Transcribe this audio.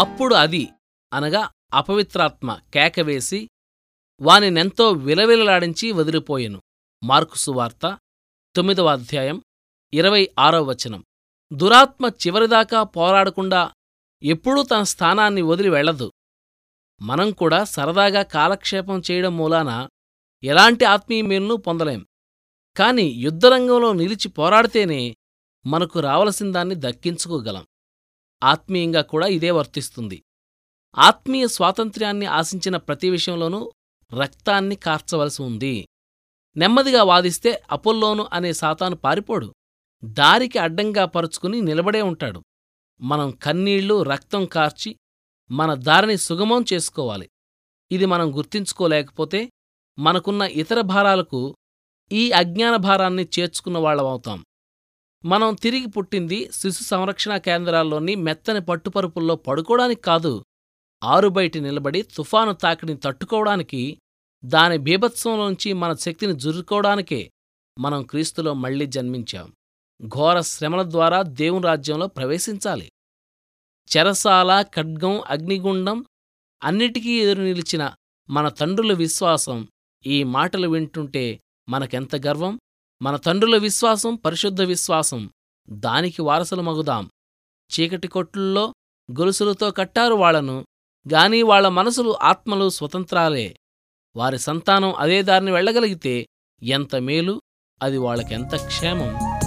అప్పుడు అది అనగా అపవిత్రాత్మ కేకవేసి వానినెంతో విలవిలలాడించి వదిలిపోయెను. మార్కు సువార్త తొమ్మిదవ అధ్యాయం ఇరవై ఆరవ వచనం. దురాత్మ చివరిదాకా పోరాడకుండా ఎప్పుడూ తన స్థానాన్ని వదిలి వెళ్ళదు. మనం కూడా సరదాగా కాలక్షేపం చేయడం మూలాన ఎలాంటి ఆత్మీయ మేలును పొందలేం. కాని యుద్ధరంగంలో నిలిచి పోరాడితేనే మనకు రావలసిందాన్ని దక్కించుకోగలం. ఆత్మీయంగా కూడా ఇదే వర్తిస్తుంది. ఆత్మీయ స్వాతంత్ర్యాన్ని ఆశించిన ప్రతి విషయంలోనూ రక్తాన్ని కార్చవలసి ఉంది. నెమ్మదిగా వాదిస్తే అపోల్లోను అనే సాతాను పారిపోడు. దారికి అడ్డంగా పరుచుకుని నిలబడే ఉంటాడు. మనం కన్నీళ్ళు రక్తం కార్చి మన దారిని సుగమం చేసుకోవాలి. ఇది మనం గుర్తించుకోలేకపోతే మనకున్న ఇతర భారాలకు ఈ అజ్ఞాన భారాన్ని చేర్చుకున్న వాళ్ళమవుతాం. మనం తిరిగి పుట్టింది శిశు సంరక్షణ కేంద్రాల్లోని మెత్తని పట్టుపరుపుల్లో పడుకోవడానికి కాదు ఆరుబయటి నిలబడి తుఫాను తాకిడిని తట్టుకోవడానికి దాని బీభత్సంలోంచి మన శక్తిని జురుకోవడానికే మనం క్రీస్తులో మళ్ళీ జన్మించాం. ఘోర శ్రమల ద్వారా దేవుని రాజ్యంలో ప్రవేశించాలి. చెరసాల ఖడ్గం అగ్నిగుండం అన్నిటికీ ఎదురు నిలిచిన మన తండ్రుల విశ్వాసం ఈ మాటలు వింటుంటే మనకెంత గర్వం? మన తండ్రుల విశ్వాసం పరిశుద్ధ విశ్వాసం. దానికి వారసులు మగుదాం. చీకటి కొట్లుల్లో గొలుసులతో కట్టారు వాళ్ళను గాని వాళ్ళ మనసులు ఆత్మలు స్వతంత్రాలే. వారి సంతానం అదే దారిని వెళ్ళగలిగితే ఎంత మేలు అది వాళ్ళకెంత క్షేమం.